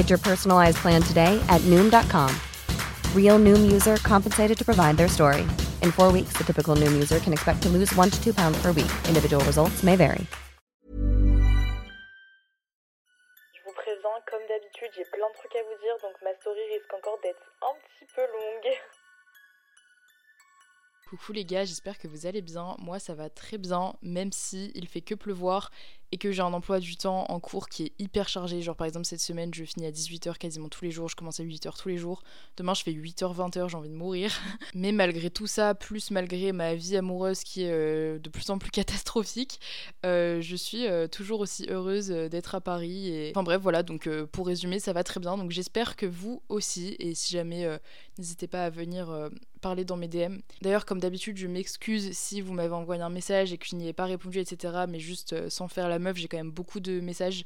Get your personalized plan today at Noom.com. Real Noom user compensated to provide their story. In four weeks, the typical Noom user can expect to lose one to two pounds per week. Individual results may vary. Je vous présente, comme d'habitude, j'ai plein de trucs à vous dire, donc ma story risque encore d'être un petit peu longue. Coucou les gars, j'espère que vous allez bien. Moi ça va très bien, même si il fait que pleuvoir et que j'ai un emploi du temps en cours qui est hyper chargé. Genre par exemple cette semaine je finis à 18h quasiment tous les jours, je commence à 8h tous les jours. Demain je fais 8h, 20h, j'ai envie de mourir. Mais malgré tout ça, plus malgré ma vie amoureuse qui est euh, de plus en plus catastrophique, euh, je suis euh, toujours aussi heureuse d'être à Paris. Enfin bref voilà, donc pour résumer ça va très bien. Donc j'espère que vous aussi, et si jamais n'hésitez pas à venir parler dans mes DM. D'ailleurs comme d'habitude je m'excuse si vous m'avez envoyé un message et que je n'y ai pas répondu etc. Mais juste sans faire la meuf, j'ai quand même beaucoup de messages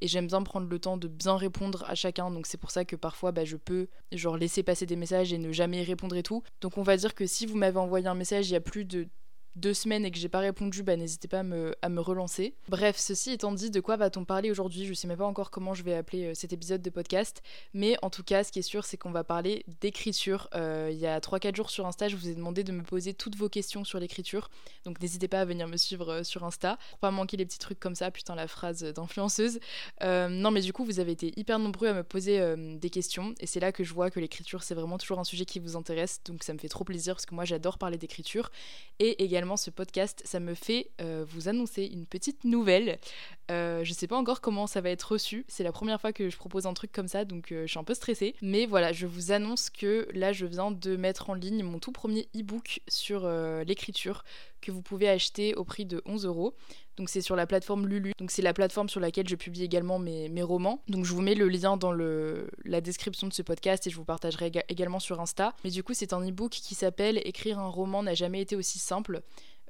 et j'aime bien prendre le temps de bien répondre à chacun donc c'est pour ça que parfois bah, je peux genre laisser passer des messages et ne jamais y répondre et tout donc on va dire que si vous m'avez envoyé un message il y a plus de deux semaines et que j'ai pas répondu, bah n'hésitez pas à me, relancer. Bref, ceci étant dit, de quoi va-t-on parler aujourd'hui? Je sais même pas encore comment je vais appeler euh, cet épisode de podcast, mais en tout cas, ce qui est sûr, c'est qu'on va parler d'écriture. Euh, il y a 3-4 jours sur Insta, je vous ai demandé de me poser toutes vos questions sur l'écriture, donc n'hésitez pas à venir me suivre euh, sur Insta. Pour pas manquer les petits trucs comme ça, putain la phrase d'influenceuse. non, mais du coup, vous avez été hyper nombreux à me poser des questions, et c'est là que je vois que l'écriture, c'est vraiment toujours un sujet qui vous intéresse, donc ça me fait trop plaisir parce que moi j'adore parler d'écriture, et également ce podcast, ça me fait euh, vous annoncer une petite nouvelle. Euh, je sais pas encore comment ça va être reçu. C'est la première fois que je propose un truc comme ça, donc euh, je suis un peu stressée. Mais voilà, je vous annonce que là, je viens de mettre en ligne mon tout premier e-book sur l'écriture que vous pouvez acheter au prix de 11 euros. Donc c'est sur la plateforme Lulu. Donc c'est la plateforme sur laquelle je publie également mes, romans. Donc je vous mets le lien dans la description de ce podcast et je vous partagerai également sur Insta. Mais du coup c'est un e-book qui s'appelle Écrire un roman n'a jamais été aussi simple.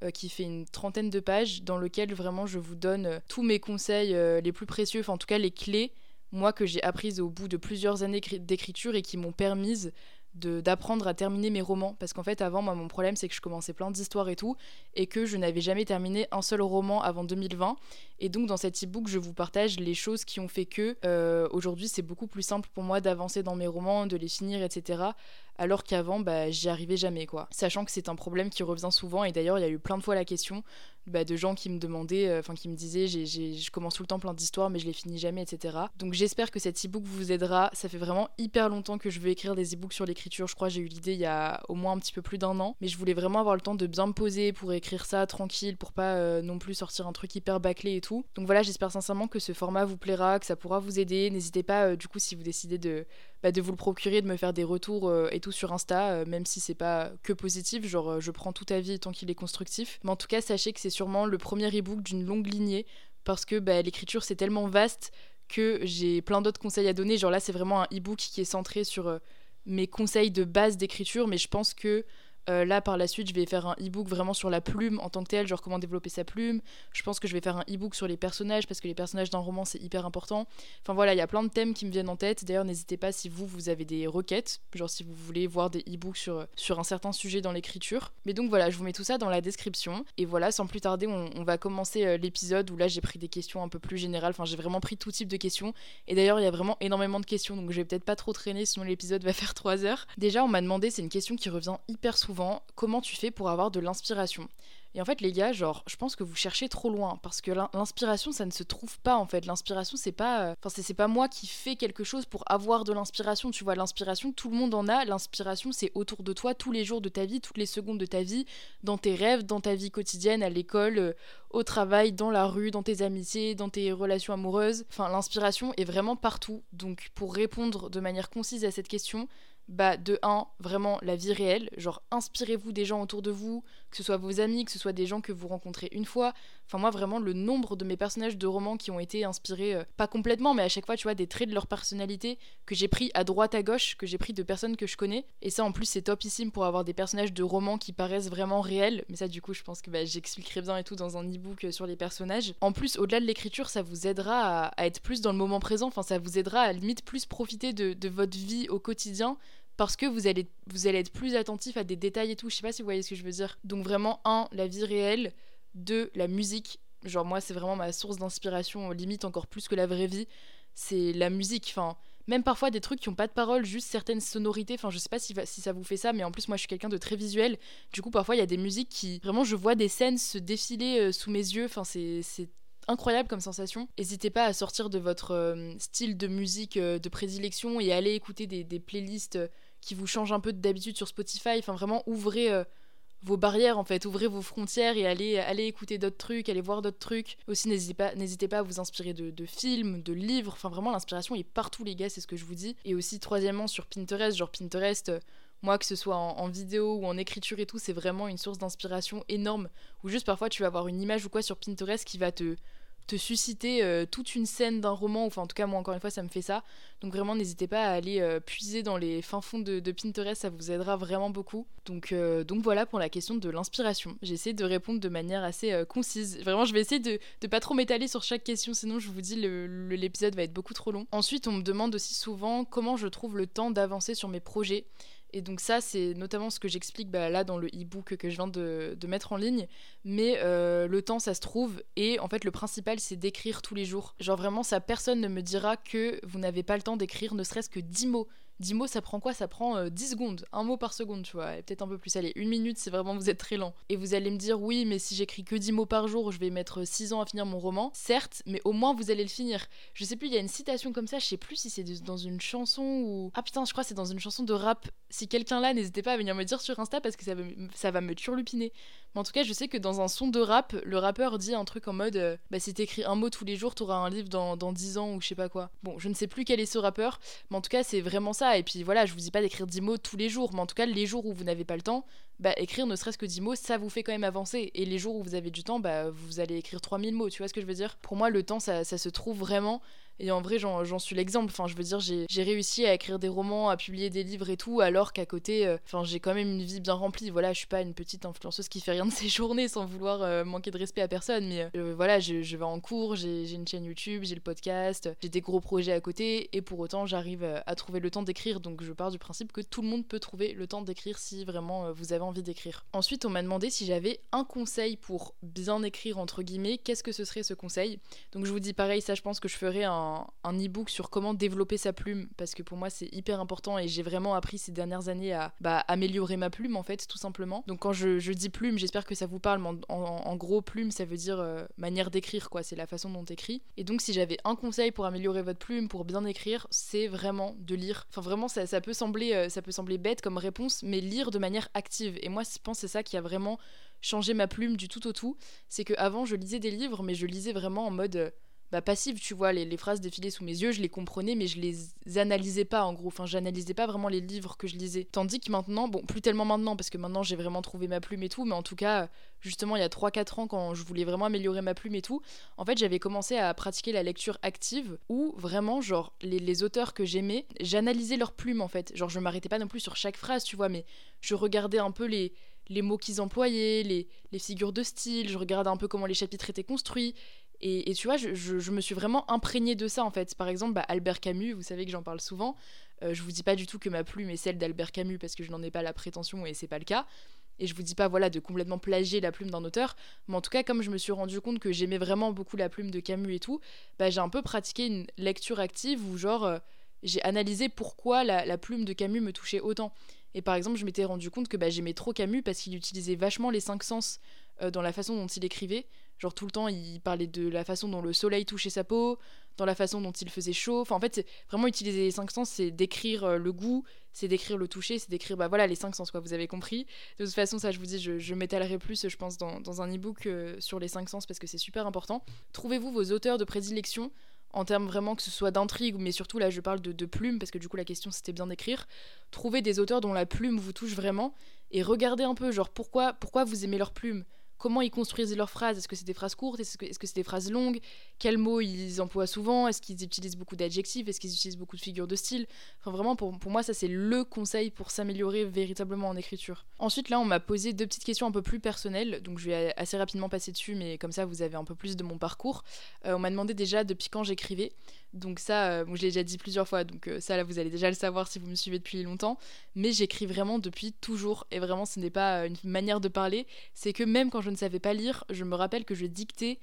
Euh, qui fait une trentaine de pages dans lequel vraiment je vous donne euh, tous mes conseils euh, les plus précieux, enfin en tout cas les clés, moi que j'ai apprises au bout de plusieurs années d'écriture et qui m'ont permise d'apprendre à terminer mes romans. Parce qu'en fait, avant, moi, mon problème, c'est que je commençais plein d'histoires et tout, et que je n'avais jamais terminé un seul roman avant 2020. Et donc, dans cet e-book, je vous partage les choses qui ont fait que euh, aujourd'hui, c'est beaucoup plus simple pour moi d'avancer dans mes romans, de les finir, etc. Alors qu'avant, bah, j'y arrivais jamais, quoi. Sachant que c'est un problème qui revient souvent, et d'ailleurs, il y a eu plein de fois la question bah, de gens qui me demandaient, euh, enfin qui me disaient, je commence tout le temps plein d'histoires, mais je les finis jamais, etc. Donc j'espère que cet e-book vous aidera. Ça fait vraiment hyper longtemps que je veux écrire des e-books sur l'écriture. Je crois j'ai eu l'idée il y a au moins un petit peu plus d'un an, mais je voulais vraiment avoir le temps de bien me poser pour écrire ça tranquille, pour pas euh, non plus sortir un truc hyper bâclé et tout. Donc voilà, j'espère sincèrement que ce format vous plaira, que ça pourra vous aider. N'hésitez pas, euh, du coup, si vous décidez de, bah, de vous le procurer, de me faire des retours et tout sur Insta, même si c'est pas que positif. Genre, je prends tout avis tant qu'il est constructif. Mais en tout cas, sachez que c'est sûrement le premier e-book d'une longue lignée parce que bah, l'écriture c'est tellement vaste que j'ai plein d'autres conseils à donner. Genre là, c'est vraiment un e-book qui est centré sur euh, mes conseils de base d'écriture, mais je pense que Euh, là, par la suite, je vais faire un e-book vraiment sur la plume en tant que telle, genre comment développer sa plume. Je pense que je vais faire un e-book sur les personnages parce que les personnages d'un roman, c'est hyper important. Enfin voilà, il y a plein de thèmes qui me viennent en tête. D'ailleurs, n'hésitez pas si vous, vous avez des requêtes, genre si vous voulez voir des e-books sur, un certain sujet dans l'écriture. Mais donc voilà, je vous mets tout ça dans la description. Et voilà, sans plus tarder, on, va commencer euh, l'épisode où là, j'ai pris des questions un peu plus générales. Enfin, j'ai vraiment pris tout type de questions. Et d'ailleurs, il y a vraiment énormément de questions, donc je vais peut-être pas trop traîner, sinon l'épisode va faire 3 heures. Déjà, on m'a demandé, c'est une question qui revient hyper souvent, comment tu fais pour avoir de l'inspiration et en fait, les gars, genre, je pense que vous cherchez trop loin parce que l'inspiration, ça ne se trouve pas en fait. L'inspiration, c'est pas, euh, enfin, c'est pas moi qui fais quelque chose pour avoir de l'inspiration. Tu vois, l'inspiration, tout le monde en a. L'inspiration, c'est autour de toi, tous les jours de ta vie, toutes les secondes de ta vie, dans tes rêves, dans ta vie quotidienne, à l'école, euh, au travail, dans la rue, dans tes amitiés, dans tes relations amoureuses. Enfin, l'inspiration est vraiment partout. Donc, pour répondre de manière concise à cette question, bah de 1, vraiment la vie réelle, genre inspirez-vous des gens autour de vous, que ce soit vos amis, que ce soit des gens que vous rencontrez une fois. Enfin moi vraiment le nombre de mes personnages de romans qui ont été inspirés, euh, pas complètement, mais à chaque fois tu vois des traits de leur personnalité que j'ai pris à droite à gauche, que j'ai pris de personnes que je connais. Et ça en plus c'est topissime pour avoir des personnages de romans qui paraissent vraiment réels. Mais ça du coup je pense que bah, j'expliquerai bien et tout dans un e-book euh, sur les personnages. En plus au-delà de l'écriture ça vous aidera à, être plus dans le moment présent, enfin ça vous aidera à limite plus profiter de, de votre vie au quotidien parce que vous allez, vous allez être plus attentif à des détails et tout. Je sais pas si vous voyez ce que je veux dire. Donc vraiment, un, la vie réelle. Deux, la musique. Genre moi, c'est vraiment ma source d'inspiration, limite encore plus que la vraie vie. C'est la musique. Enfin, même parfois des trucs qui ont pas de parole, juste certaines sonorités. Enfin, je sais pas si, si ça vous fait ça, mais en plus, moi, je suis quelqu'un de très visuel. Du coup, parfois, il y a des musiques qui. Vraiment, je vois des scènes se défiler euh, sous mes yeux. Enfin, c'est incroyable comme sensation. N'hésitez pas à sortir de votre euh, style de musique euh, de prédilection et aller écouter des playlists qui vous change un peu d'habitude sur Spotify. Enfin, vraiment, ouvrez euh, vos barrières, en fait. Ouvrez vos frontières et allez, allez écouter d'autres trucs, allez voir d'autres trucs. Aussi, n'hésitez pas, n'hésitez pas à vous inspirer de, films, de livres. Enfin, vraiment, l'inspiration est partout, les gars, c'est ce que je vous dis. Et aussi, troisièmement, sur Pinterest. Genre, Pinterest. Euh, moi, que ce soit en, en, vidéo ou en écriture et tout, c'est vraiment une source d'inspiration énorme. Ou juste parfois, tu vas avoir une image ou quoi sur Pinterest qui va te, te susciter euh, toute une scène d'un roman, enfin en tout cas moi encore une fois ça me fait ça. Donc vraiment n'hésitez pas à aller euh, puiser dans les fins fonds de, Pinterest, ça vous aidera vraiment beaucoup. Donc, euh, donc voilà pour la question de l'inspiration. J'essaie de répondre de manière assez concise. Vraiment je vais essayer de, de pas trop m'étaler sur chaque question, sinon je vous dis l'épisode va être beaucoup trop long. Ensuite on me demande aussi souvent comment je trouve le temps d'avancer sur mes projets. Et donc ça, c'est notamment ce que j'explique bah, là dans le e-book que je viens de, mettre en ligne. Mais euh, le temps, ça se trouve. Et en fait, le principal, c'est d'écrire tous les jours. Genre vraiment, ça, personne ne me dira que vous n'avez pas le temps d'écrire ne serait-ce que 10 mots 10 mots, ça prend quoi? Ça prend 10 euh, secondes, un mot par seconde, tu vois, et peut-être un peu plus. Allez, une minute, c'est vraiment vous êtes très lent. Et vous allez me dire, oui, mais si j'écris que 10 mots par jour, je vais mettre 6 ans à finir mon roman. Certes, mais au moins vous allez le finir. Je sais plus, il y a une citation comme ça, je sais plus si c'est dans une chanson ou. Ah putain, je crois que c'est dans une chanson de rap. Si quelqu'un là, n'hésitez pas à venir me dire sur Insta parce que ça va, ça va me turlupiner. En tout cas, je sais que dans un son de rap, le rappeur dit un truc en mode euh, bah, si t'écris un mot tous les jours, t'auras un livre dans, dans 10 ans ou je sais pas quoi. Bon, je ne sais plus quel est ce rappeur, mais en tout cas, c'est vraiment ça. Et puis voilà, je vous dis pas d'écrire 10 mots tous les jours, mais en tout cas, les jours où vous n'avez pas le temps, bah, écrire ne serait-ce que 10 mots, ça vous fait quand même avancer. Et les jours où vous avez du temps, bah, vous allez écrire 3000 mots, tu vois ce que je veux dire? Pour moi, le temps, ça, ça se trouve vraiment et en vrai, j'en suis l'exemple. Enfin, je veux dire, j'ai réussi à écrire des romans, à publier des livres et tout, alors qu'à côté, euh, j'ai quand même une vie bien remplie. Voilà, je suis pas une petite influenceuse qui fait rien de ses journées sans vouloir euh, manquer de respect à personne. Mais euh, voilà, je, je, vais en cours, j'ai une chaîne YouTube, j'ai le podcast, j'ai des gros projets à côté, et pour autant, j'arrive à trouver le temps d'écrire. Donc, je pars du principe que tout le monde peut trouver le temps d'écrire si vraiment vous avez envie d'écrire. Ensuite, on m'a demandé si j'avais un conseil pour bien écrire entre guillemets. Qu'est-ce que ce serait ce conseil? Donc, je vous dis pareil, ça, je pense que je ferai un un, e-book sur comment développer sa plume parce que pour moi c'est hyper important et j'ai vraiment appris ces dernières années à bah, améliorer ma plume en fait tout simplement. Donc quand je, dis plume, j'espère que ça vous parle. Mais en, gros, plume ça veut dire euh, manière d'écrire quoi, c'est la façon dont t'écris. Et donc si j'avais un conseil pour améliorer votre plume, pour bien écrire, c'est vraiment de lire. Enfin vraiment ça, ça peut sembler euh, ça peut sembler bête comme réponse, mais lire de manière active. Et moi je pense c'est ça qui a vraiment changé ma plume du tout au tout. C'est que avant je lisais des livres, mais je lisais vraiment en mode euh, bah, passive, tu vois, les, phrases défilaient sous mes yeux, je les comprenais, mais je les analysais pas en gros. Enfin, j'analysais pas vraiment les livres que je lisais. Tandis que maintenant, bon, plus tellement maintenant, parce que maintenant j'ai vraiment trouvé ma plume et tout, mais en tout cas, justement, il y a 3-4 ans, quand je voulais vraiment améliorer ma plume et tout, en fait, j'avais commencé à pratiquer la lecture active, où vraiment, genre, les, auteurs que j'aimais, j'analysais leur plume en fait. Genre, je m'arrêtais pas non plus sur chaque phrase, tu vois, mais je regardais un peu les les mots qu'ils employaient, les, les, figures de style, je regardais un peu comment les chapitres étaient construits, et, tu vois, je, me suis vraiment imprégnée de ça en fait. Par exemple, bah, Albert Camus, vous savez que j'en parle souvent. Euh, je vous dis pas du tout que ma plume est celle d'Albert Camus parce que je n'en ai pas la prétention et c'est pas le cas. Et je vous dis pas voilà de complètement plagier la plume d'un auteur, mais en tout cas comme je me suis rendu compte que j'aimais vraiment beaucoup la plume de Camus et tout, bah, j'ai un peu pratiqué une lecture active où genre euh, j'ai analysé pourquoi la, plume de Camus me touchait autant. Et par exemple, je m'étais rendu compte que bah, j'aimais trop Camus parce qu'il utilisait vachement les cinq sens euh, dans la façon dont il écrivait. Genre tout le temps, il parlait de la façon dont le soleil touchait sa peau, dans la façon dont il faisait chaud. Enfin, en fait, vraiment utiliser les cinq sens, c'est décrire euh, le goût, c'est décrire le toucher, c'est décrire, bah voilà, les cinq sens, quoi. Vous avez compris. De toute façon, ça, je vous dis, je, m'étalerai plus, je pense, dans, dans un e-book euh, sur les cinq sens parce que c'est super important. Trouvez-vous vos auteurs de prédilection en termes vraiment que ce soit d'intrigue, mais surtout là, je parle de, de plume parce que du coup, la question c'était bien d'écrire. Trouvez des auteurs dont la plume vous touche vraiment et regardez un peu, genre, pourquoi, pourquoi vous aimez leur plume? Comment ils construisent leurs phrases. Est-ce que c'est des phrases courtes? Est-ce que c'est des phrases longues? Quels mots ils emploient souvent? Est-ce qu'ils utilisent beaucoup d'adjectifs? Est-ce qu'ils utilisent beaucoup de figures de style? Enfin, vraiment, pour, pour moi, ça, c'est le conseil pour s'améliorer véritablement en écriture. Ensuite, là, on m'a posé deux petites questions un peu plus personnelles. Donc, je vais assez rapidement passer dessus, mais comme ça, vous avez un peu plus de mon parcours. Euh, on m'a demandé déjà depuis quand j'écrivais. Donc ça, euh, je l'ai déjà dit plusieurs fois, donc euh, ça là vous allez déjà le savoir si vous me suivez depuis longtemps. Mais j'écris vraiment depuis toujours, et vraiment ce n'est pas une manière de parler, c'est que même quand je ne savais pas lire, je me rappelle que je dictais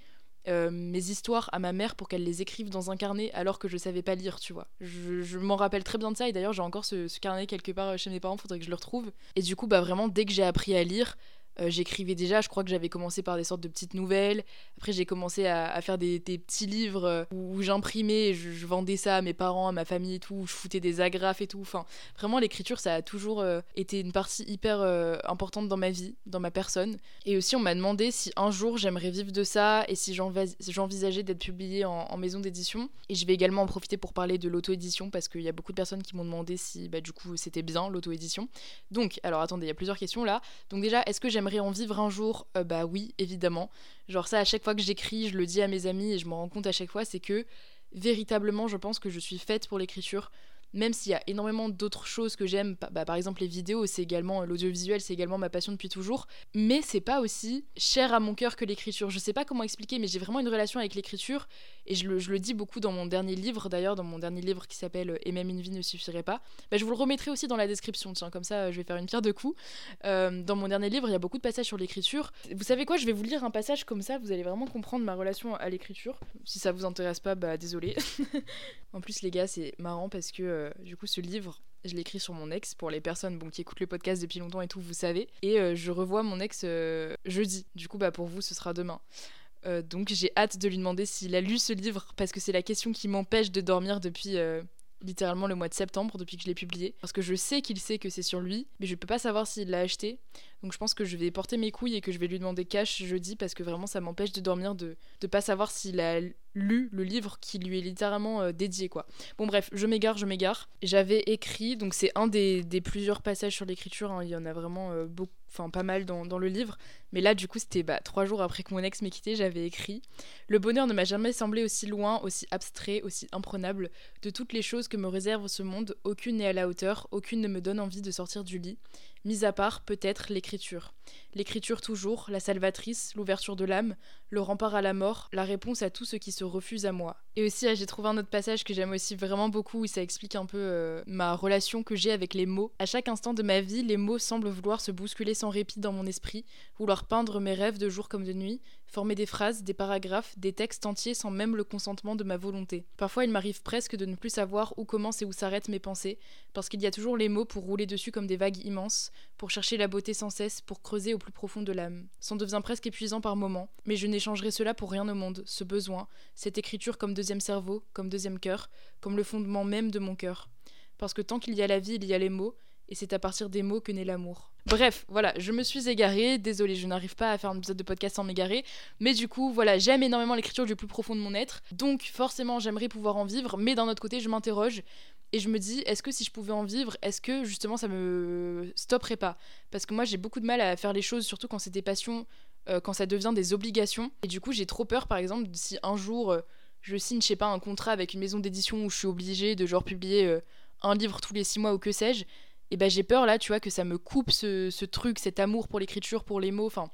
mes histoires à ma mère pour qu'elle les écrive dans un carnet alors que je savais pas lire, tu vois. Je, m'en rappelle très bien de ça, et d'ailleurs j'ai encore ce, ce, carnet quelque part chez mes parents, faudrait que je le retrouve. Et du coup, bah vraiment, dès que j'ai appris à lire, euh, j'écrivais déjà, je crois que j'avais commencé par des sortes de petites nouvelles. Après, j'ai commencé à, faire des, petits livres euh, où, j'imprimais, je, vendais ça à mes parents, à ma famille et tout, où je foutais des agrafes et tout. Enfin, vraiment, l'écriture, ça a toujours euh, été une partie hyper importante dans ma vie, dans ma personne. Et aussi, on m'a demandé si un jour j'aimerais vivre de ça et si j'envisageais d'être publiée en, maison d'édition. Et je vais également en profiter pour parler de l'auto-édition parce qu'il y a beaucoup de personnes qui m'ont demandé si, bah, du coup, c'était bien l'auto-édition. Donc, alors attendez, il y a plusieurs questions là. Donc, déjà, est-ce que j'aimerais j'aimerais en vivre un jour euh, Bah oui, évidemment. Genre ça, à chaque fois que j'écris, je le dis à mes amis et je me rends compte à chaque fois, c'est que véritablement, je pense que je suis faite pour l'écriture même s'il y a énormément d'autres choses que j'aime, bah, par exemple les vidéos, c'est également l'audiovisuel, c'est également ma passion depuis toujours, mais c'est pas aussi cher à mon cœur que l'écriture. Je sais pas comment expliquer, mais j'ai vraiment une relation avec l'écriture, et je le, dis beaucoup dans mon dernier livre, d'ailleurs, dans mon dernier livre qui s'appelle Et même une vie ne suffirait pas. Bah, je vous le remettrai aussi dans la description, tiens, comme ça je vais faire une pierre de coups. Euh, dans mon dernier livre, il y a beaucoup de passages sur l'écriture. Vous savez quoi, je vais vous lire un passage comme ça, vous allez vraiment comprendre ma relation à l'écriture. Si ça vous intéresse pas, bah désolé. en plus, les gars, c'est marrant parce que euh, du coup, ce livre, je l'écris sur mon ex pour les personnes bon, qui écoutent le podcast depuis longtemps et tout, vous savez. Et euh, je revois mon ex euh, jeudi. Du coup, bah, pour vous, ce sera demain. donc j'ai hâte de lui demander s'il a lu ce livre parce que c'est la question qui m'empêche de dormir depuis littéralement le mois de septembre depuis que je l'ai publié. Parce que je sais qu'il sait que c'est sur lui, mais je peux pas savoir s'il l'a acheté. Donc je pense que je vais porter mes couilles et que je vais lui demander cash jeudi parce que vraiment ça m'empêche de dormir de ne pas savoir s'il a lu le livre qui lui est littéralement euh, dédié quoi. Bon bref, je m'égare, je m'égare. J'avais écrit, donc c'est un des, plusieurs passages sur l'écriture, hein. il y en a vraiment euh, beaucoup, enfin pas mal dans, le livre, mais là du coup c'était bah, trois jours après que mon ex m'ait quitté, j'avais écrit Le bonheur ne m'a jamais semblé aussi loin, aussi abstrait, aussi imprenable. De toutes les choses que me réserve ce monde, aucune n'est à la hauteur, aucune ne me donne envie de sortir du lit mis à part peut-être l'écriture. L'écriture toujours, la salvatrice, l'ouverture de l'âme, le rempart à la mort, la réponse à tout ce qui se refuse à moi. Et aussi, j'ai trouvé un autre passage que j'aime aussi vraiment beaucoup où ça explique un peu euh, ma relation que j'ai avec les mots. À chaque instant de ma vie, les mots semblent vouloir se bousculer sans répit dans mon esprit, vouloir peindre mes rêves de jour comme de nuit, former des phrases, des paragraphes, des textes entiers sans même le consentement de ma volonté. Parfois, il m'arrive presque de ne plus savoir où commencent et où s'arrêtent mes pensées, parce qu'il y a toujours les mots pour rouler dessus comme des vagues immenses, pour chercher la beauté sans cesse, pour creuser au plus profond de l'âme. C'en devient presque épuisant par moments, mais je n'échangerai cela pour rien au monde, ce besoin, cette écriture comme deuxième cerveau, comme deuxième cœur, comme le fondement même de mon cœur. Parce que tant qu'il y a la vie, il y a les mots, et c'est à partir des mots que naît l'amour. Bref, voilà, je me suis égarée, désolée, je n'arrive pas à faire un épisode de podcast sans m'égarer, mais du coup, voilà, j'aime énormément l'écriture du plus profond de mon être, donc forcément j'aimerais pouvoir en vivre, mais d'un autre côté, je m'interroge et je me dis, est-ce que si je pouvais en vivre, est-ce que justement ça me stopperait pas? Parce que moi j'ai beaucoup de mal à faire les choses, surtout quand c'est des passions, euh, quand ça devient des obligations, et du coup j'ai trop peur par exemple si un jour euh, je signe, je sais pas, un contrat avec une maison d'édition où je suis obligée de genre publier euh, un livre tous les six mois ou que sais-je, et ben j'ai peur là, tu vois, que ça me coupe ce, truc, cet amour pour l'écriture, pour les mots, enfin,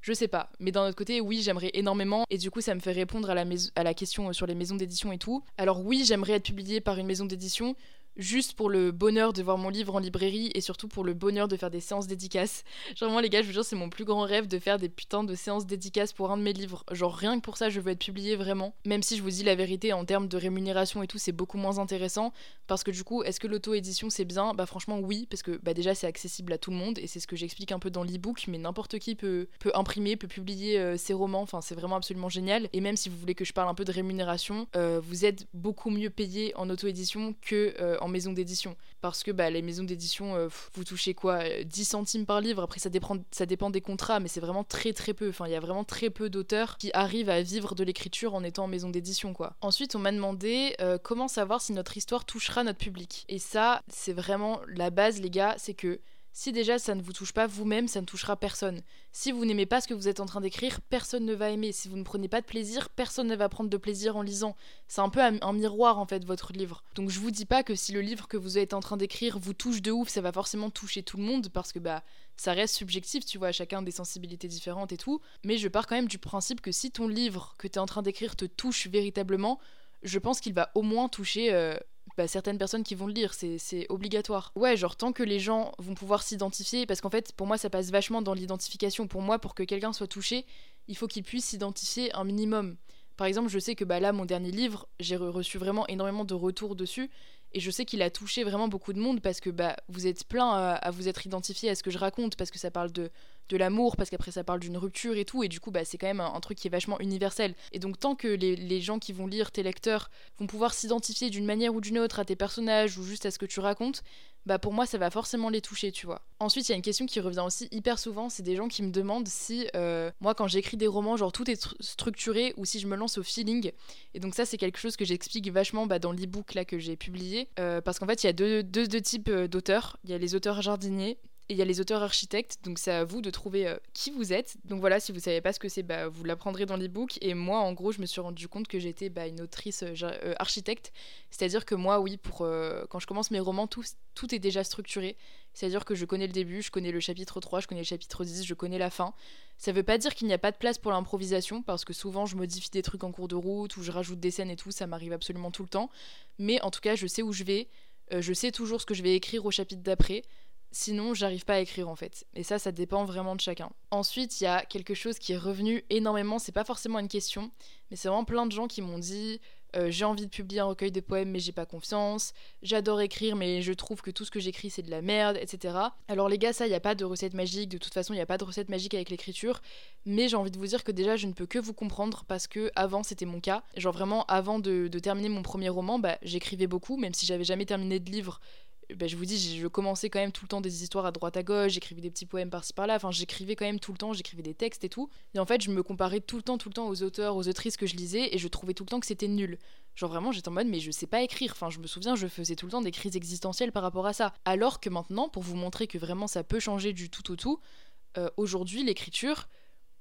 je sais pas. Mais d'un autre côté, oui, j'aimerais énormément, et du coup, ça me fait répondre à la, à la question sur les maisons d'édition et tout. Alors oui, j'aimerais être publié par une maison d'édition, juste pour le bonheur de voir mon livre en librairie et surtout pour le bonheur de faire des séances dédicaces. Genre, vraiment, les gars, je vous jure, c'est mon plus grand rêve de faire des putains de séances dédicaces pour un de mes livres. Genre, rien que pour ça, je veux être publié vraiment. Même si je vous dis la vérité, en termes de rémunération et tout, c'est beaucoup moins intéressant. Parce que du coup, est-ce que l'auto-édition c'est bien? Bah, franchement, oui, parce que bah, déjà, c'est accessible à tout le monde et c'est ce que j'explique un peu dans l'e-book, mais n'importe qui peut, peut imprimer, peut publier euh, ses romans. Enfin, c'est vraiment absolument génial. Et même si vous voulez que je parle un peu de rémunération, euh, vous êtes beaucoup mieux payé en auto-édition que euh, en maison d'édition. Parce que bah, les maisons d'édition, euh, vous touchez quoi 10 euh, centimes par livre, après ça dépend, ça dépend des contrats, mais c'est vraiment très très peu. Enfin, il y a vraiment très peu d'auteurs qui arrivent à vivre de l'écriture en étant en maison d'édition, quoi. Ensuite, on m'a demandé euh, comment savoir si notre histoire touchera notre public. Et ça, c'est vraiment la base, les gars, c'est que si déjà ça ne vous touche pas vous-même, ça ne touchera personne. Si vous n'aimez pas ce que vous êtes en train d'écrire, personne ne va aimer. Si vous ne prenez pas de plaisir, personne ne va prendre de plaisir en lisant. C'est un peu un, miroir en fait votre livre. Donc je vous dis pas que si le livre que vous êtes en train d'écrire vous touche de ouf, ça va forcément toucher tout le monde parce que bah ça reste subjectif, tu vois, chacun des sensibilités différentes et tout. Mais je pars quand même du principe que si ton livre que tu es en train d'écrire te touche véritablement, je pense qu'il va au moins toucher euh, bah, certaines personnes qui vont le lire, c'est obligatoire. Ouais, genre tant que les gens vont pouvoir s'identifier, parce qu'en fait, pour moi, ça passe vachement dans l'identification. Pour moi, pour que quelqu'un soit touché, il faut qu'il puisse s'identifier un minimum. Par exemple, je sais que bah, là, mon dernier livre, j'ai reçu vraiment énormément de retours dessus. Et je sais qu'il a touché vraiment beaucoup de monde parce que bah, vous êtes plein à, vous être identifié à ce que je raconte, parce que ça parle de, de l'amour, parce qu'après ça parle d'une rupture et tout. Et du coup, bah, c'est quand même un, truc qui est vachement universel. Et donc, tant que les, les gens qui vont lire tes lecteurs vont pouvoir s'identifier d'une manière ou d'une autre à tes personnages ou juste à ce que tu racontes, bah pour moi ça va forcément les toucher, tu vois. Ensuite, il y a une question qui revient aussi hyper souvent, c'est des gens qui me demandent si euh, moi quand j'écris des romans, genre tout est structuré ou si je me lance au feeling. Et donc ça c'est quelque chose que j'explique vachement bah, dans l'ebook là que j'ai publié, euh, parce qu'en fait il y a deux, deux, types euh, d'auteurs. Il y a les auteurs jardiniers et il y a les auteurs architectes, donc c'est à vous de trouver euh, qui vous êtes. Donc voilà, si vous savez pas ce que c'est, bah, vous l'apprendrez dans l'ebook. Et moi, en gros, je me suis rendu compte que j'étais bah, une autrice euh, euh, architecte. C'est-à-dire que moi, oui, pour quand je commence mes romans, tout, est déjà structuré. C'est-à-dire que je connais le début, je connais le chapitre 3, je connais le chapitre 10, je connais la fin. Ça veut pas dire qu'il n'y a pas de place pour l'improvisation, parce que souvent je modifie des trucs en cours de route, ou je rajoute des scènes et tout, ça m'arrive absolument tout le temps. Mais en tout cas, je sais où je vais, je sais toujours ce que je vais écrire au chapitre d'après. Sinon, j'arrive pas à écrire en fait. Et ça, ça dépend vraiment de chacun. Ensuite, il y a quelque chose qui est revenu énormément. C'est pas forcément une question, mais c'est vraiment plein de gens qui m'ont dit euh, j'ai envie de publier un recueil de poèmes, mais j'ai pas confiance. J'adore écrire, mais je trouve que tout ce que j'écris c'est de la merde, etc. Alors les gars, ça, il n'y a pas de recette magique. De toute façon, il n'y a pas de recette magique avec l'écriture. Mais j'ai envie de vous dire que déjà, je ne peux que vous comprendre parce que avant, c'était mon cas. Genre vraiment, avant de, terminer mon premier roman, bah, j'écrivais beaucoup, même si j'avais jamais terminé de livre ben, je vous dis, je commençais quand même tout le temps des histoires à droite à gauche, j'écrivais des petits poèmes par-ci par-là, enfin j'écrivais quand même tout le temps, j'écrivais des textes et tout. Et en fait, je me comparais tout le temps, tout le temps aux auteurs, aux autrices que je lisais et je trouvais tout le temps que c'était nul. Genre vraiment, j'étais en mode, mais je sais pas écrire. Enfin, je me souviens, je faisais tout le temps des crises existentielles par rapport à ça. Alors que maintenant, pour vous montrer que vraiment ça peut changer du tout au tout, euh, aujourd'hui, l'écriture,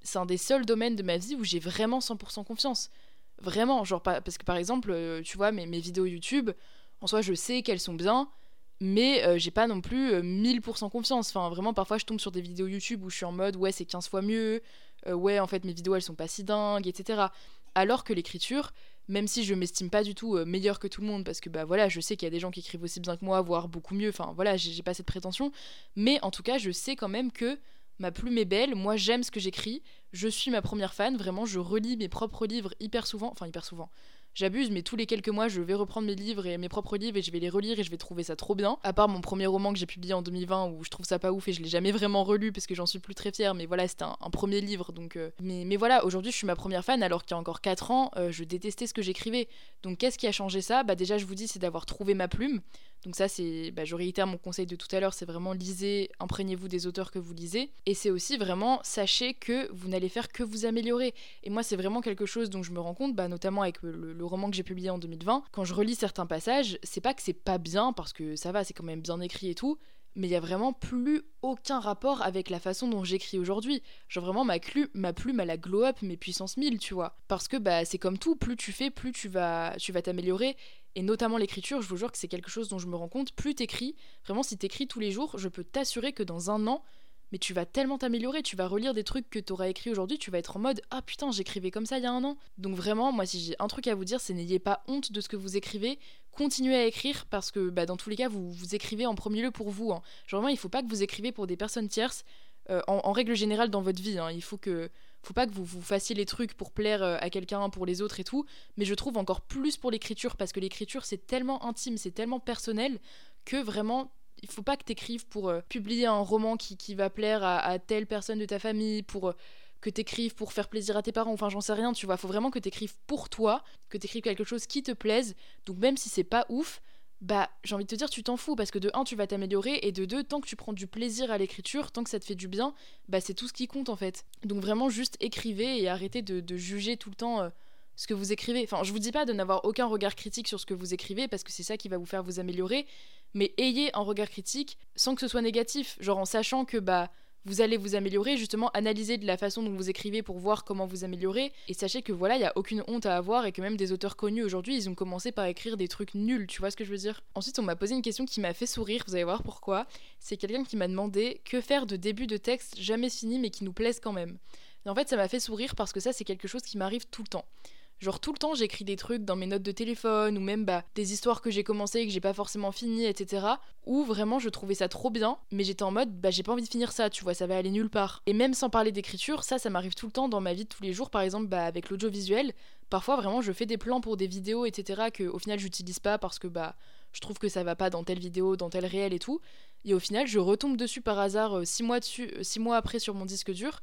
c'est un des seuls domaines de ma vie où j'ai vraiment 100% confiance. Vraiment, genre, parce que par exemple, euh, tu vois, mes, mes vidéos YouTube, en soi, je sais qu'elles sont bien mais euh, j'ai pas non plus 1000% euh, confiance. Enfin, vraiment, parfois je tombe sur des vidéos YouTube où je suis en mode ouais, c'est 15 fois mieux, euh, ouais, en fait mes vidéos elles sont pas si dingues, etc. Alors que l'écriture, même si je m'estime pas du tout meilleure que tout le monde, parce que bah voilà, je sais qu'il y a des gens qui écrivent aussi bien que moi, voire beaucoup mieux, enfin voilà, j'ai pas cette prétention, mais en tout cas, je sais quand même que ma plume est belle, moi j'aime ce que j'écris, je suis ma première fan, vraiment, je relis mes propres livres hyper souvent, enfin hyper souvent j'abuse, mais tous les quelques mois, je vais reprendre mes livres et mes propres livres et je vais les relire et je vais trouver ça trop bien. À part mon premier roman que j'ai publié en 2020 où je trouve ça pas ouf et je l'ai jamais vraiment relu parce que j'en suis plus très fière, mais voilà, c'était un, premier livre donc. Euh, mais, mais voilà, aujourd'hui, je suis ma première fan alors qu'il y a encore 4 ans, euh, je détestais ce que j'écrivais. Donc qu'est-ce qui a changé ça? Bah déjà, je vous dis, c'est d'avoir trouvé ma plume. Donc ça, c'est, bah, je réitère mon conseil de tout à l'heure, c'est vraiment lisez, imprégnez-vous des auteurs que vous lisez. Et c'est aussi vraiment, sachez que vous n'allez faire que vous améliorer. Et moi, c'est vraiment quelque chose dont je me rends compte, bah, notamment avec le, le roman que j'ai publié en 2020. Quand je relis certains passages, c'est pas que c'est pas bien, parce que ça va, c'est quand même bien écrit et tout, mais il y a vraiment plus aucun rapport avec la façon dont j'écris aujourd'hui. Genre vraiment ma, plume elle a glow up mes puissances 1000, tu vois. Parce que bah c'est comme tout, plus tu fais, plus tu vas tu vas t'améliorer et notamment l'écriture, je vous jure que c'est quelque chose dont je me rends compte, plus t'écris, vraiment si t'écris tous les jours, je peux t'assurer que dans un an, mais tu vas tellement t'améliorer, tu vas relire des trucs que t'auras écrit aujourd'hui, tu vas être en mode ah putain j'écrivais comme ça il y a un an. Donc vraiment moi si j'ai un truc à vous dire c'est n'ayez pas honte de ce que vous écrivez, continuez à écrire parce que bah, dans tous les cas vous, vous écrivez en premier lieu pour vous. Hein. Genre vraiment il faut pas que vous écrivez pour des personnes tierces euh, en, règle générale dans votre vie. Hein. Il faut que faut pas que vous, vous fassiez les trucs pour plaire euh, à quelqu'un, pour les autres et tout, mais je trouve encore plus pour l'écriture parce que l'écriture c'est tellement intime, c'est tellement personnel que vraiment il faut pas que t'écrives pour euh, publier un roman qui, qui va plaire à, telle personne de ta famille, pour euh, que t'écrives pour faire plaisir à tes parents, enfin j'en sais rien, tu vois. Faut vraiment que t'écrives pour toi, que t'écrives quelque chose qui te plaise. Donc même si c'est pas ouf, bah j'ai envie de te dire tu t'en fous parce que de un tu vas t'améliorer et de deux tant que tu prends du plaisir à l'écriture, tant que ça te fait du bien, bah c'est tout ce qui compte en fait. Donc vraiment juste écrivez et arrêtez de, juger tout le temps. Euh, ce que vous écrivez. Enfin, je vous dis pas de n'avoir aucun regard critique sur ce que vous écrivez parce que c'est ça qui va vous faire vous améliorer, mais ayez un regard critique sans que ce soit négatif, genre en sachant que bah vous allez vous améliorer, justement analysez de la façon dont vous écrivez pour voir comment vous améliorer et sachez que voilà, il y a aucune honte à avoir et que même des auteurs connus aujourd'hui, ils ont commencé par écrire des trucs nuls, tu vois ce que je veux dire? Ensuite, on m'a posé une question qui m'a fait sourire, vous allez voir pourquoi. C'est quelqu'un qui m'a demandé que faire de début de texte jamais fini mais qui nous plaise quand même? En fait, ça m'a fait sourire parce que ça c'est quelque chose qui m'arrive tout le temps. Genre tout le temps j'écris des trucs dans mes notes de téléphone ou même bah, des histoires que j'ai commencé et que j'ai pas forcément fini, etc. Où vraiment je trouvais ça trop bien, mais j'étais en mode bah j'ai pas envie de finir ça, tu vois, ça va aller nulle part. Et même sans parler d'écriture, ça ça m'arrive tout le temps dans ma vie de tous les jours, par exemple bah, avec l'audiovisuel. Parfois vraiment je fais des plans pour des vidéos, etc. que au final j'utilise pas parce que bah je trouve que ça va pas dans telle vidéo, dans tel réel et tout. Et au final je retombe dessus par hasard 6 euh, mois, dessus, euh, six mois après sur mon disque dur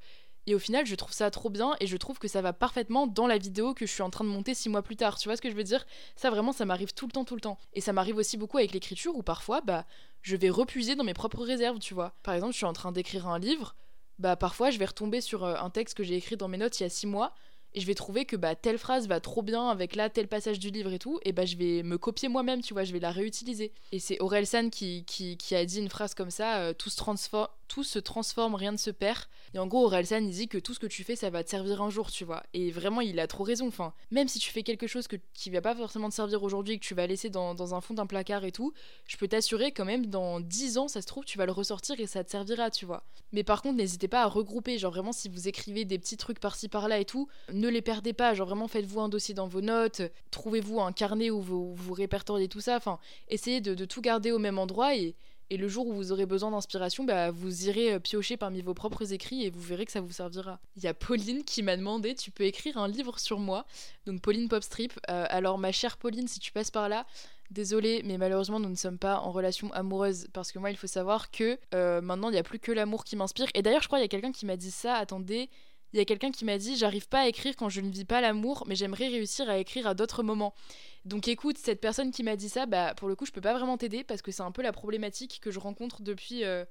et au final, je trouve ça trop bien et je trouve que ça va parfaitement dans la vidéo que je suis en train de monter six mois plus tard. Tu vois ce que je veux dire? Ça vraiment, ça m'arrive tout le temps, tout le temps. Et ça m'arrive aussi beaucoup avec l'écriture où parfois, bah, je vais repuiser dans mes propres réserves, tu vois. Par exemple, je suis en train d'écrire un livre, bah parfois je vais retomber sur euh, un texte que j'ai écrit dans mes notes il y a six mois et je vais trouver que bah telle phrase va trop bien avec là tel passage du livre et tout et bah je vais me copier moi-même tu vois je vais la réutiliser. Et c'est Aurel San qui, qui, a dit une phrase comme ça euh, tout se transforme tout se transforme rien ne se perd. Et en gros Aurel San il dit que tout ce que tu fais ça va te servir un jour tu vois. Et vraiment il a trop raison enfin même si tu fais quelque chose que, qui va pas forcément te servir aujourd'hui que tu vas laisser dans, dans un fond d'un placard et tout je peux t'assurer quand même dans 10 ans ça se trouve tu vas le ressortir et ça te servira tu vois. Mais par contre n'hésitez pas à regrouper genre vraiment si vous écrivez des petits trucs par-ci par-là et tout ne les perdez pas, genre vraiment faites-vous un dossier dans vos notes, trouvez-vous un carnet où vous, vous répertoriez tout ça, enfin essayez de, tout garder au même endroit et, le jour où vous aurez besoin d'inspiration, bah, vous irez euh, piocher parmi vos propres écrits et vous verrez que ça vous servira. Il y a Pauline qui m'a demandé Tu peux écrire un livre sur moi Donc, Pauline Popstrip. Euh, alors, ma chère Pauline, si tu passes par là, désolée, mais malheureusement, nous ne sommes pas en relation amoureuse parce que moi, il faut savoir que euh, maintenant, il n'y a plus que l'amour qui m'inspire. Et d'ailleurs, je crois qu'il y a quelqu'un qui m'a dit ça. Attendez, il y a quelqu'un qui m'a dit J'arrive pas à écrire quand je ne vis pas l'amour, mais j'aimerais réussir à écrire à d'autres moments. Donc écoute, cette personne qui m'a dit ça, bah pour le coup, je peux pas vraiment t'aider parce que c'est un peu la problématique que je rencontre depuis euh,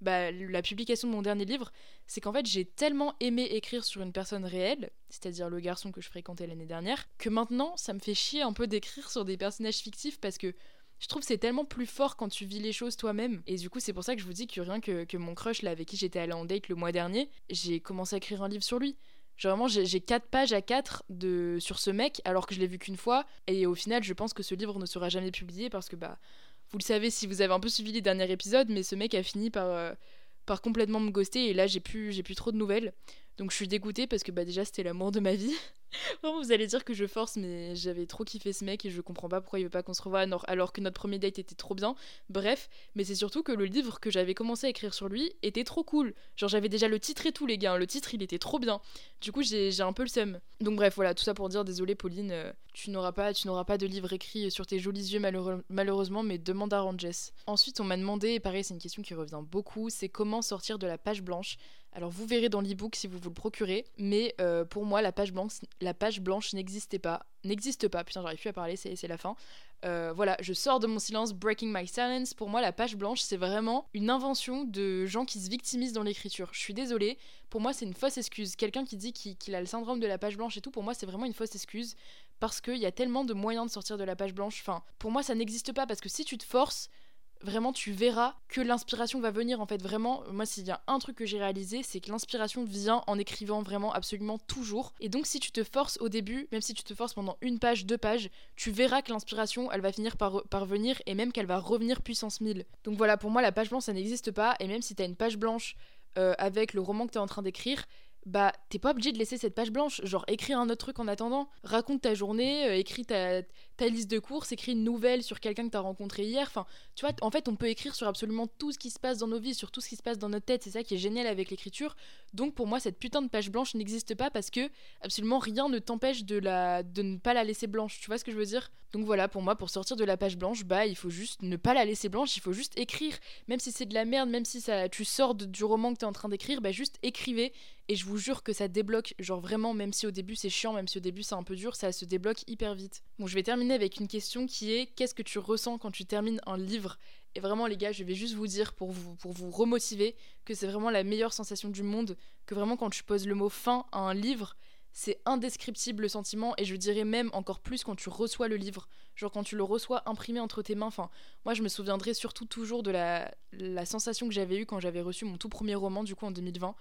bah, la publication de mon dernier livre. C'est qu'en fait, j'ai tellement aimé écrire sur une personne réelle, c'est-à-dire le garçon que je fréquentais l'année dernière, que maintenant, ça me fait chier un peu d'écrire sur des personnages fictifs parce que je trouve c'est tellement plus fort quand tu vis les choses toi-même. Et du coup, c'est pour ça que je vous dis que rien que, que mon crush, là, avec qui j'étais allée en date le mois dernier, j'ai commencé à écrire un livre sur lui. Genre vraiment, j'ai 4 pages à 4 de, sur ce mec, alors que je l'ai vu qu'une fois. Et au final, je pense que ce livre ne sera jamais publié parce que, bah, vous le savez si vous avez un peu suivi les derniers épisodes, mais ce mec a fini par, euh, par complètement me ghoster et là, j'ai plus, plus trop de nouvelles. Donc je suis dégoûtée parce que bah déjà c'était l'amour de ma vie. Vous allez dire que je force, mais j'avais trop kiffé ce mec et je comprends pas pourquoi il veut pas qu'on se revoie alors que notre premier date était trop bien. Bref, mais c'est surtout que le livre que j'avais commencé à écrire sur lui était trop cool. Genre j'avais déjà le titre et tout les gars, hein. le titre il était trop bien. Du coup j'ai un peu le seum. Donc bref, voilà, tout ça pour dire désolé Pauline, euh, tu n'auras pas pas de livre écrit sur tes jolis yeux malheureusement, mais demande à Ranges. Ensuite on m'a demandé, et pareil c'est une question qui revient beaucoup, c'est comment sortir de la page blanche alors vous verrez dans l'ebook si vous vous le procurez, mais euh, pour moi la page blanche, la page blanche n'existait pas. N'existe pas, putain, j'arrive plus à parler, c'est la fin. Euh, voilà, je sors de mon silence, breaking my silence. Pour moi, la page blanche, c'est vraiment une invention de gens qui se victimisent dans l'écriture. Je suis désolée, pour moi, c'est une fausse excuse. Quelqu'un qui dit qu'il a le syndrome de la page blanche et tout, pour moi, c'est vraiment une fausse excuse. Parce qu'il y a tellement de moyens de sortir de la page blanche. Enfin, pour moi, ça n'existe pas parce que si tu te forces, vraiment tu verras que l'inspiration va venir en fait. Vraiment moi s'il y a un truc que j'ai réalisé c'est que l'inspiration vient en écrivant vraiment absolument toujours. Et donc si tu te forces au début même si tu te forces pendant une page deux pages tu verras que l'inspiration elle va finir par, venir et même qu'elle va revenir puissance 1000 donc voilà pour moi la page blanche ça n'existe pas. Et même si t'as une page blanche euh, avec le roman que t'es en train d'écrire bah t'es pas obligé de laisser cette page blanche. Genre écris un autre truc en attendant. Raconte ta journée, euh, écris ta, ta, liste de courses, écris une nouvelle sur quelqu'un que t'as rencontré hier. Enfin, tu vois, en fait, on peut écrire sur absolument tout ce qui se passe dans nos vies, sur tout ce qui se passe dans notre tête. C'est ça qui est génial avec l'écriture. Donc pour moi, cette putain de page blanche n'existe pas parce que absolument rien ne t'empêche de, la, de ne pas la laisser blanche. Tu vois ce que je veux dire? Donc voilà, pour moi, pour sortir de la page blanche, bah il faut juste ne pas la laisser blanche, il faut juste écrire. Même si c'est de la merde, même si ça, tu sors du roman que t'es en train d'écrire, bah juste écrivez et je vous jure que ça débloque, genre vraiment, même si au début c'est chiant, même si au début c'est un peu dur, ça se débloque hyper vite. Bon, je vais terminer avec une question qui est qu'est-ce que tu ressens quand tu termines un livre? Et vraiment, les gars, je vais juste vous dire pour vous, pour vous remotiver que c'est vraiment la meilleure sensation du monde, que vraiment quand tu poses le mot fin à un livre, c'est indescriptible le sentiment et je dirais même encore plus quand tu reçois le livre. Genre quand tu le reçois imprimé entre tes mains. Enfin, moi je me souviendrai surtout toujours de la, la sensation que j'avais eue quand j'avais reçu mon tout premier roman du coup en 2020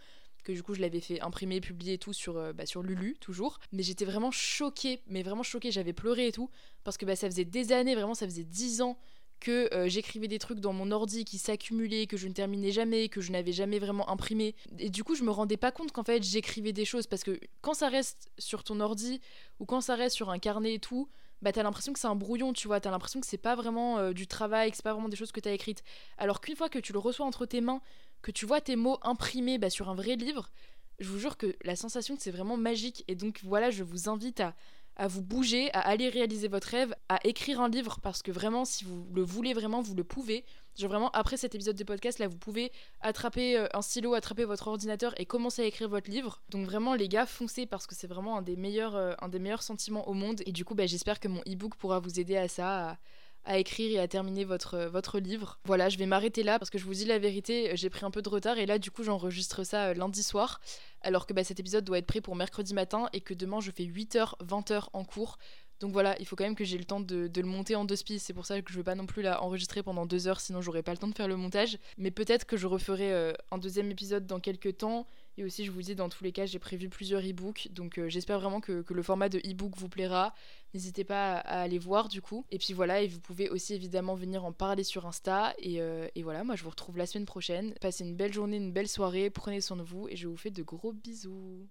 que du coup je l'avais fait imprimer, publier et tout sur, euh, bah, sur Lulu toujours. Mais j'étais vraiment choquée, mais vraiment choquée, j'avais pleuré et tout, parce que bah, ça faisait des années, vraiment ça faisait dix ans que euh, j'écrivais des trucs dans mon ordi qui s'accumulaient, que je ne terminais jamais, que je n'avais jamais vraiment imprimé. Et du coup, je me rendais pas compte qu'en fait, j'écrivais des choses parce que quand ça reste sur ton ordi ou quand ça reste sur un carnet et tout, bah t'as l'impression que c'est un brouillon, tu vois, t'as l'impression que c'est pas vraiment euh, du travail, que c'est pas vraiment des choses que t'as écrites. Alors qu'une fois que tu le reçois entre tes mains, que tu vois tes mots imprimés bah, sur un vrai livre, je vous jure que la sensation c'est vraiment magique. Et donc voilà, je vous invite à, vous bouger, à aller réaliser votre rêve, à écrire un livre parce que vraiment, si vous le voulez vraiment, vous le pouvez. Genre vraiment, après cet épisode de podcast, là, vous pouvez attraper euh, un stylo, attraper votre ordinateur et commencer à écrire votre livre. Donc vraiment, les gars, foncez parce que c'est vraiment un des meilleurs, euh, sentiments au monde. Et du coup, bah, j'espère que mon e-book pourra vous aider à ça, à écrire et à terminer votre, votre livre. Voilà, je vais m'arrêter là parce que je vous dis la vérité, j'ai pris un peu de retard et là du coup j'enregistre ça euh, lundi soir alors que bah, cet épisode doit être prêt pour mercredi matin et que demain je fais 8h, 20h en cours. Donc voilà, il faut quand même que j'ai le temps de, le monter en deux spies. C'est pour ça que je veux pas non plus la enregistrer pendant deux heures, sinon j'aurais pas le temps de faire le montage. Mais peut-être que je referai euh, un deuxième épisode dans quelques temps. Et aussi, je vous dis, dans tous les cas, j'ai prévu plusieurs e-books. Donc euh, j'espère vraiment que, le format de e-book vous plaira. N'hésitez pas à, aller voir du coup. Et puis voilà, et vous pouvez aussi évidemment venir en parler sur Insta. Euh, et voilà, moi je vous retrouve la semaine prochaine. Passez une belle journée, une belle soirée. Prenez soin de vous et je vous fais de gros bisous.